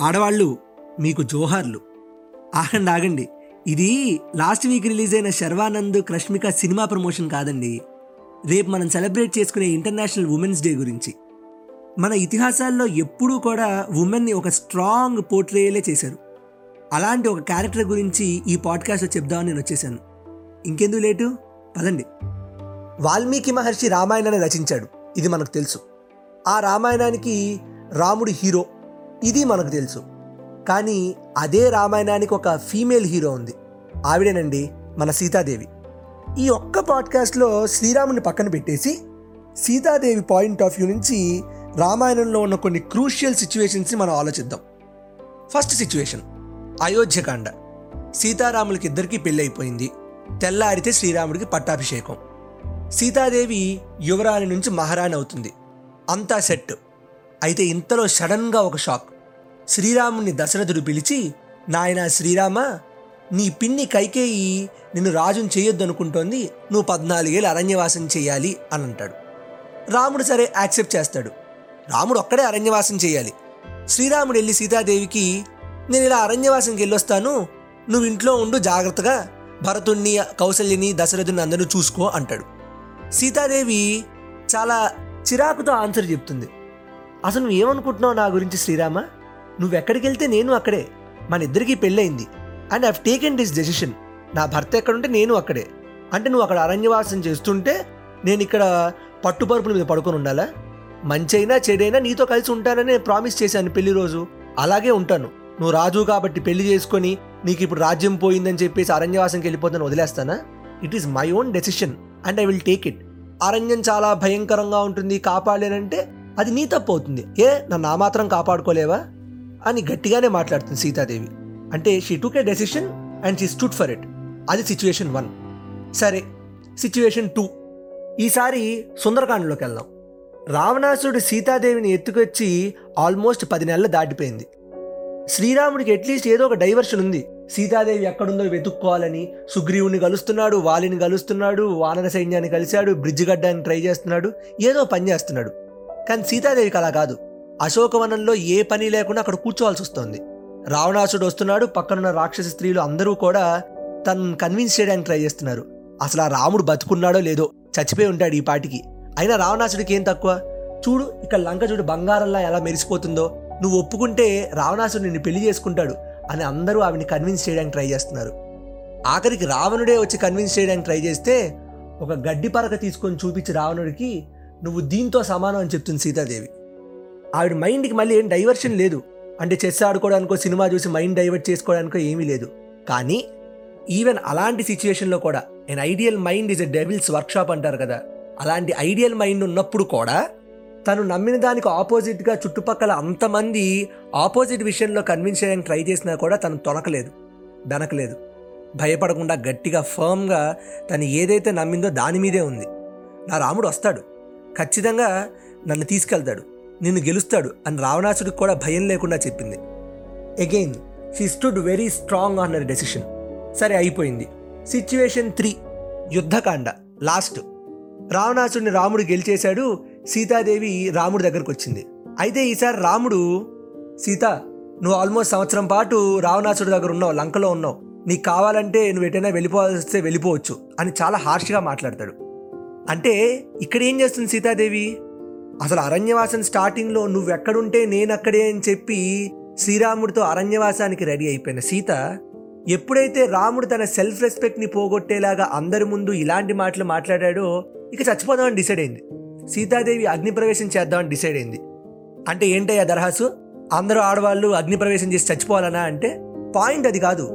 ఆడవాళ్ళు మీకు జోహార్లు. ఆగండి ఆగండి. ఇది లాస్ట్ వీక్ రిలీజ్ అయిన శర్వానంద్ క్రష్మిక సినిమా ప్రమోషన్ కాదండి. రేపు మనం సెలబ్రేట్ చేసుకునే ఇంటర్నేషనల్ ఉమెన్స్ డే గురించి. మన ఇతిహాసాల్లో ఎప్పుడూ కూడా ఉమెన్ని ఒక స్ట్రాంగ్ పోర్ట్రేయలే చేశారు. అలాంటి ఒక క్యారెక్టర్ గురించి ఈ పాడ్కాస్ట్లో చెప్దామని నేను వచ్చేసాను. ఇంకెందుకు లేటు? పదండి. వాల్మీకి మహర్షి రామాయణాన్ని రచించాడు. ఇది మనకు తెలుసు. ఆ రామాయణానికి రాముడు హీరో ఇది మనకు తెలుసు. కానీ అదే రామాయణానికి ఒక ఫీమేల్ హీరో ఉంది. ఆవిడేనండి మన సీతాదేవి. ఈ ఒక్క పాడ్కాస్ట్లో శ్రీరాముని పక్కన పెట్టేసి సీతాదేవి పాయింట్ ఆఫ్ వ్యూ నుంచి రామాయణంలో ఉన్న కొన్ని క్రూషియల్ సిచ్యువేషన్స్ని మనం ఆలోచిద్దాం. First situation Ayodhya Kanda. సీతారాములకి ఇద్దరికీ పెళ్ళైపోయింది తెల్లారితే శ్రీరాముడికి పట్టాభిషేకం. సీతాదేవి యువరాణి నుంచి మహారాణి అవుతుంది. అంతా సెట్. అయితే ఇంతలో సడన్గా ఒక షాక్. శ్రీరాముని దశరథుడు పిలిచి నాయనా శ్రీరామ నీ పిన్ని కైకేయి నిన్ను రాజుని చేయొద్దు అనుకుంటోంది నువ్వు పద్నాలుగేళ్ళు అరణ్యవాసం చేయాలి అని అంటాడు. రాముడు సరే యాక్సెప్ట్ చేస్తాడు. రాముడు ఒక్కడే అరణ్యవాసం చేయాలి. శ్రీరాముడు వెళ్ళి సీతాదేవికి నేను ఇలా అరణ్యవాసంకి వెళ్ళొస్తాను. నువ్వు ఇంట్లో ఉండు జాగ్రత్తగా. భరతుణ్ణి కౌశల్యని దశరథుని అందరూ చూసుకో అంటాడు. సీతాదేవి చాలా చిరాకుతో ఆన్సర్ చెప్తుంది. అసలు నువ్వు ఏమనుకుంటున్నావు నా గురించి శ్రీరామ? నువ్వెక్కడికి వెళ్తే నేను అక్కడే. మన ఇద్దరికీ పెళ్ళయింది. And have taken this decision నా భర్త ఎక్కడుంటే నేను అక్కడే. అంటే నువ్వు అక్కడ అరణ్యవాసం చేస్తుంటే నేను ఇక్కడ పట్టుపరుపుల మీద పడుకొని ఉండాలా? మంచైనా చెడైనా నీతో కలిసి ఉంటానని ప్రామిస్ చేశాను పెళ్ళి రోజు. అలాగే ఉంటాను. నువ్వు రాజు కాబట్టి పెళ్ళి చేసుకొని నీకు ఇప్పుడు రాజ్యం పోయిందని చెప్పేసి అరణ్యవాసంకి వెళ్ళిపోతాను వదిలేస్తానా? It is my own decision and I will take it అరణ్యం చాలా భయంకరంగా ఉంటుంది. కాపాడలేనంటే అది నీ తప్పు అవుతుంది. ఏ నన్ను ఆ మాత్రం కాపాడుకోలేవా? అని గట్టిగానే మాట్లాడుతుంది సీతాదేవి. అంటే she took a decision and she stood for it అది సిచ్యువేషన్ వన్ సరే సిచ్యువేషన్ టూ ఈసారి సుందరకాండలోకి వెళ్దాం. రావణాసురుడు సీతాదేవిని ఎత్తుకొచ్చి ఆల్మోస్ట్ పది నెలలు దాటిపోయింది. శ్రీరాముడికి అట్లీస్ట్ ఏదో ఒక డైవర్షన్ ఉంది. సీతాదేవి ఎక్కడుందో వెతుక్కోవాలని సుగ్రీవుని కలుస్తున్నాడు వాలిని కలుస్తున్నాడు వానర సైన్యాన్ని కలిశాడు బ్రిడ్జ్ గడ్డానికి ట్రై చేస్తున్నాడు ఏదో పని చేస్తున్నాడు. కానీ సీతాదేవికి అలా కాదు. అశోకవనంలో ఏ పని లేకుండా అక్కడ కూర్చోవాల్సి వస్తుంది. రావణాసుడు వస్తున్నాడు పక్కనున్న రాక్షస స్త్రీలు అందరూ కూడా తను కన్విన్స్ చేయడానికి ట్రై చేస్తున్నారు. అసలు ఆ రాముడు బతుకున్నాడో లేదో చచ్చిపోయి ఉంటాడు ఈ పాటికి. అయినా రావణాసుడికి ఏం తక్కువ? చూడు ఇక్కడ లంక చూడు బంగారంలా ఎలా మెరిసిపోతుందో. నువ్వు ఒప్పుకుంటే రావణాసుడు నిన్ను పెళ్ళి చేసుకుంటాడు అని అందరూ ఆవిని కన్విన్స్ చేయడానికి ట్రై చేస్తున్నారు. ఆఖరికి రావణుడే వచ్చి కన్విన్స్ చేయడానికి ట్రై చేస్తే ఒక గడ్డి పరక తీసుకొని చూపించి రావణుడికి నువ్వు దీంతో సమానం అని చెప్తుంది సీతాదేవి. ఆవిడ మైండ్కి మళ్ళీ ఏం డైవర్షన్ లేదు. అంటే చెస్ ఆడుకోవడానికో సినిమా చూసి మైండ్ డైవర్ట్ చేసుకోవడానికో ఏమీ లేదు. కానీ ఈవెన్ అలాంటి సిచ్యువేషన్లో కూడా an ideal mind is a devil's workshop అంటారు కదా. అలాంటి ఐడియల్ మైండ్ ఉన్నప్పుడు కూడా తను నమ్మిన దానికి ఆపోజిట్గా చుట్టుపక్కల అంతమంది ఆపోజిట్ విషయంలో కన్విన్స్ చేయడానికి ట్రై చేసినా కూడా తను తొనకలేదు బెనకలేదు భయపడకుండా గట్టిగా ఫర్మ్గా తను ఏదైతే నమ్మిందో దాని మీదే ఉంది. నా రాముడు వస్తాడు. ఖచ్చితంగా నన్ను తీసుకెళ్తాడు నిన్ను గెలుస్తాడు అని రావణాసుడికి కూడా భయం లేకుండా చెప్పింది. Again she stood very strong on her decision సరే అయిపోయింది. సిచ్యువేషన్ త్రీ యుద్ధకాండ లాస్ట్ రావణాసుడిని రాముడు గెలిచేశాడు సీతాదేవి రాముడి దగ్గరకు వచ్చింది. అయితే ఈసారి రాముడు సీత నువ్వు ఆల్మోస్ట్ సంవత్సరం పాటు రావణాసుడి దగ్గర ఉన్నావు లంకలో ఉన్నావు. నీకు కావాలంటే నువ్వు ఎటైనా వెళ్ళిపోవాల్సి వస్తే వెళ్ళిపోవచ్చు అని చాలా హార్ష్గా మాట్లాడతాడు. అంటే ఇక్కడ ఏం చేస్తుంది సీతాదేవి? అసలు అరణ్యవాసం స్టార్టింగ్లో నువ్వెక్కడుంటే నేనక్కడే అని చెప్పి శ్రీరాముడితో అరణ్యవాసానికి రెడీ అయిపోయిన సీత ఎప్పుడైతే రాముడు తన సెల్ఫ్ రెస్పెక్ట్ని పోగొట్టేలాగా అందరి ముందు ఇలాంటి మాటలు మాట్లాడాడో ఇక చచ్చిపోదామని డిసైడ్ అయింది. సీతాదేవి అగ్నిప్రవేశం చేద్దామని డిసైడ్ అయింది. అంటే ఏంటయ్యా దరహాసు? అందరూ ఆడవాళ్ళు అగ్నిప్రవేశం చేసి చచ్చిపోవాలనా అంటే పాయింట్ అది కాదు.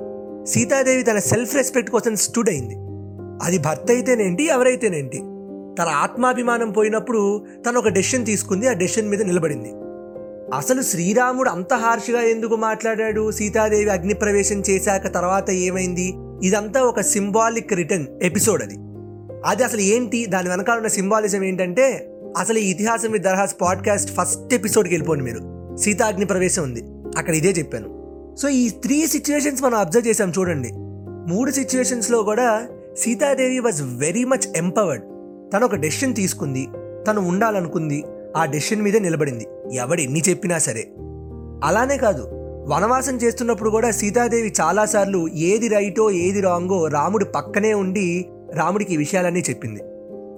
సీతాదేవి తన సెల్ఫ్ రెస్పెక్ట్ కోసం స్టూడ్ అయింది. అది భర్త అయితేనేంటి ఎవరైతేనేంటి? తన ఆత్మాభిమానం పోయినప్పుడు తను ఒక డెసిషన్ తీసుకుంది ఆ డెసిషన్ మీద నిలబడింది. అసలు శ్రీరాముడు అంత హార్ష్గా ఎందుకు మాట్లాడాడు? సీతాదేవి అగ్నిప్రవేశం చేశాక తర్వాత ఏమైంది? ఇదంతా ఒక సింబాలిక్ రిటర్న్ ఎపిసోడ్ అది. అది అసలు ఏంటి? దాని వెనకాల ఉన్న సింబాలిజం ఏంటంటే అసలు ఈ ఇతిహాసం విత్ దర్హాస్ పాడ్కాస్ట్ ఫస్ట్ ఎపిసోడ్కి వెళ్ళిపోండి మీరు. సీతా అగ్ని ప్రవేశం ఉంది. అక్కడ ఇదే చెప్పాను. సో ఈ త్రీ సిచ్యువేషన్స్ మనం అబ్జర్వ్ చేసాం చూడండి. మూడు సిచ్యువేషన్స్లో కూడా Sitadevi was very much empowered తను ఒక డెసిషన్ తీసుకుంది. తను ఉండాలనుకుంది. ఆ డెసిషన్ మీదే నిలబడింది. ఎవడు ఎన్ని చెప్పినా సరే. అలానే కాదు వనవాసం చేస్తున్నప్పుడు కూడా సీతాదేవి చాలాసార్లు ఏది రైటో ఏది రాంగో రాముడి పక్కనే ఉండి రాముడికి ఈ విషయాలన్నీ చెప్పింది.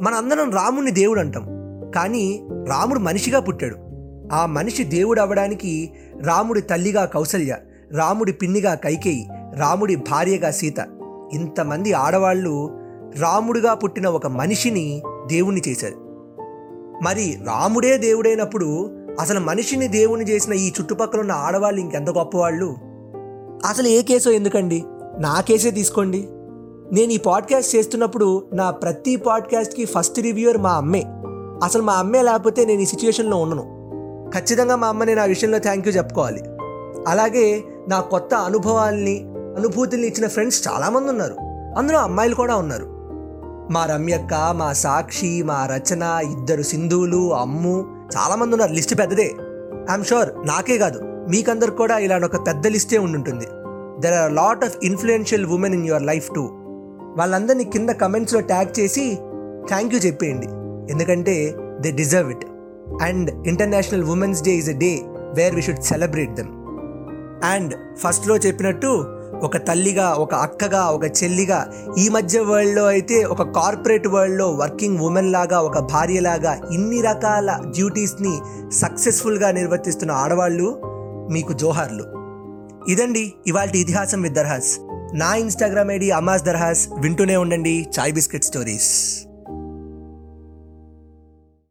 మనందరం రాముడిని దేవుడు అంటాం. కానీ రాముడు మనిషిగా పుట్టాడు. ఆ మనిషి దేవుడు అవ్వడానికి రాముడి తల్లిగా కౌసల్య రాముడి పిన్నిగా కైకేయి రాముడి భార్యగా సీత. ఇంతమంది ఆడవాళ్ళు రాముడిగా పుట్టిన ఒక మనిషిని దేవుణ్ణి చేశారు. మరి రాముడే దేవుడైనప్పుడు అసలు మనిషిని దేవుని చేసిన ఈ చుట్టుపక్కల ఉన్న ఆడవాళ్ళు ఇంకెంత గొప్పవాళ్ళు? అసలు ఏ కేసో ఎందుకండి? నా కేసే తీసుకోండి. నేను ఈ పాడ్కాస్ట్ చేస్తున్నప్పుడు నా ప్రతి పాడ్కాస్ట్కి ఫస్ట్ రివ్యూయర్ మా అమ్మే. అసలు మా అమ్మే లేకపోతే నేను ఈ సిచ్యువేషన్లో ఉండను. ఖచ్చితంగా మా అమ్మని నా విషయంలో థ్యాంక్ యూ చెప్పుకోవాలి. అలాగే నా కొత్త అనుభవాల్ని అనుభూతుల్ని ఇచ్చిన ఫ్రెండ్స్ చాలామంది ఉన్నారు. అందులో అమ్మాయిలు కూడా ఉన్నారు. మా రమ్యక్క మా సాక్షి మా రచన ఇద్దరు సింధువులు అమ్ము. చాలామంది ఉన్నారు లిస్ట్ పెద్దదే. ఐఎమ్ షూర్ నాకే కాదు మీకందరు కూడా ఇలాంటి ఒక పెద్ద లిస్టే ఉండుంటుంది. There are lot of influential women in your life too వాళ్ళందరినీ కింద కమెంట్స్లో ట్యాగ్ చేసి థ్యాంక్ యూ చెప్పేయండి. ఎందుకంటే they deserve it and International Women's Day is a day where we should celebrate them and ఫస్ట్లో చెప్పినట్టు ఒక తల్లిగా ఒక అక్కగా ఒక చెల్లిగా ఈ మధ్య వరల్డ్లో అయితే ఒక కార్పొరేట్ వరల్డ్లో వర్కింగ్ ఉమెన్ లాగా ఒక భార్యలాగా ఇన్ని రకాల డ్యూటీస్ని సక్సెస్ఫుల్గా నిర్వర్తిస్తున్న ఆడవాళ్ళు మీకు జోహార్లు. ఇదండి ఇవాళ ఇతిహాసం విత్ దర్హాస్. నా ఇన్స్టాగ్రామ్ ఐడి అమాస్ దర్హాస్. వింటూనే ఉండండి. Chai biscuit stories.